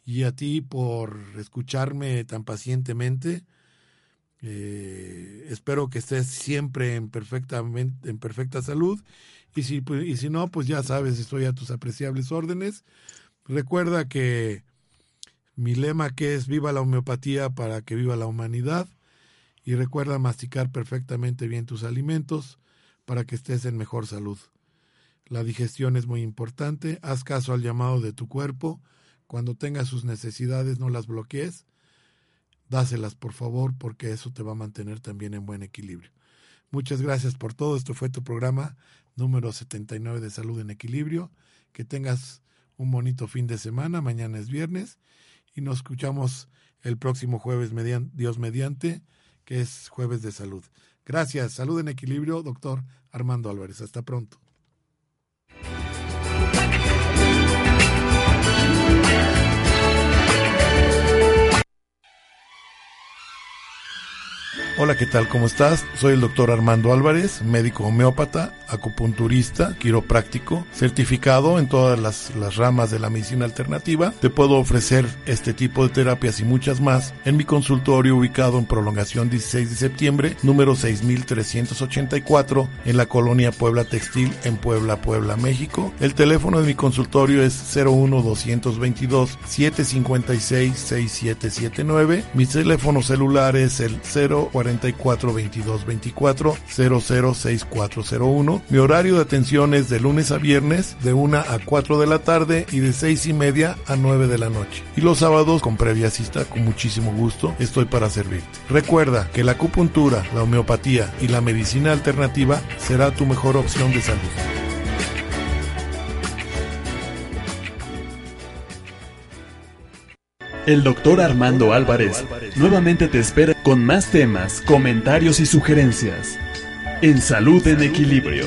y a ti por escucharme tan pacientemente eh, espero que estés siempre en, perfectamente, en perfecta salud y si, pues, y si no, pues ya sabes, estoy a tus apreciables órdenes. Recuerda que mi lema que es viva la homeopatía para que viva la humanidad y recuerda masticar perfectamente bien tus alimentos para que estés en mejor salud. La digestión es muy importante, haz caso al llamado de tu cuerpo, cuando tengas sus necesidades no las bloquees dáselas por favor porque eso te va a mantener también en buen equilibrio. Muchas gracias por todo. Esto fue tu programa número 79 de Salud en Equilibrio. Que tengas un bonito fin de semana. Mañana es viernes y nos escuchamos el próximo jueves, Dios mediante, que es jueves de salud. Gracias. Salud en Equilibrio, doctor Armando Álvarez. Hasta pronto. Hola, ¿qué tal? ¿Cómo estás? Soy el doctor Armando Álvarez, médico homeópata, acupunturista, quiropráctico, certificado en todas las, ramas de la medicina alternativa. Te puedo ofrecer este tipo de terapias y muchas más en mi consultorio ubicado en prolongación 16 de septiembre, número 6384, en la colonia Puebla Textil, en Puebla, Puebla, México. El teléfono de mi consultorio es 01 222 756 6779. Mi teléfono celular es el 040 44 22 24 006401. Mi horario de atención es de lunes a viernes de 1 a 4 de la tarde y de 6 y media a 9 de la noche. Y los sábados con previa cita con muchísimo gusto estoy para servirte. Recuerda que la acupuntura, la homeopatía y la medicina alternativa será tu mejor opción de salud. El doctor Armando Álvarez nuevamente te espera con más temas, comentarios y sugerencias. En Salud en Equilibrio.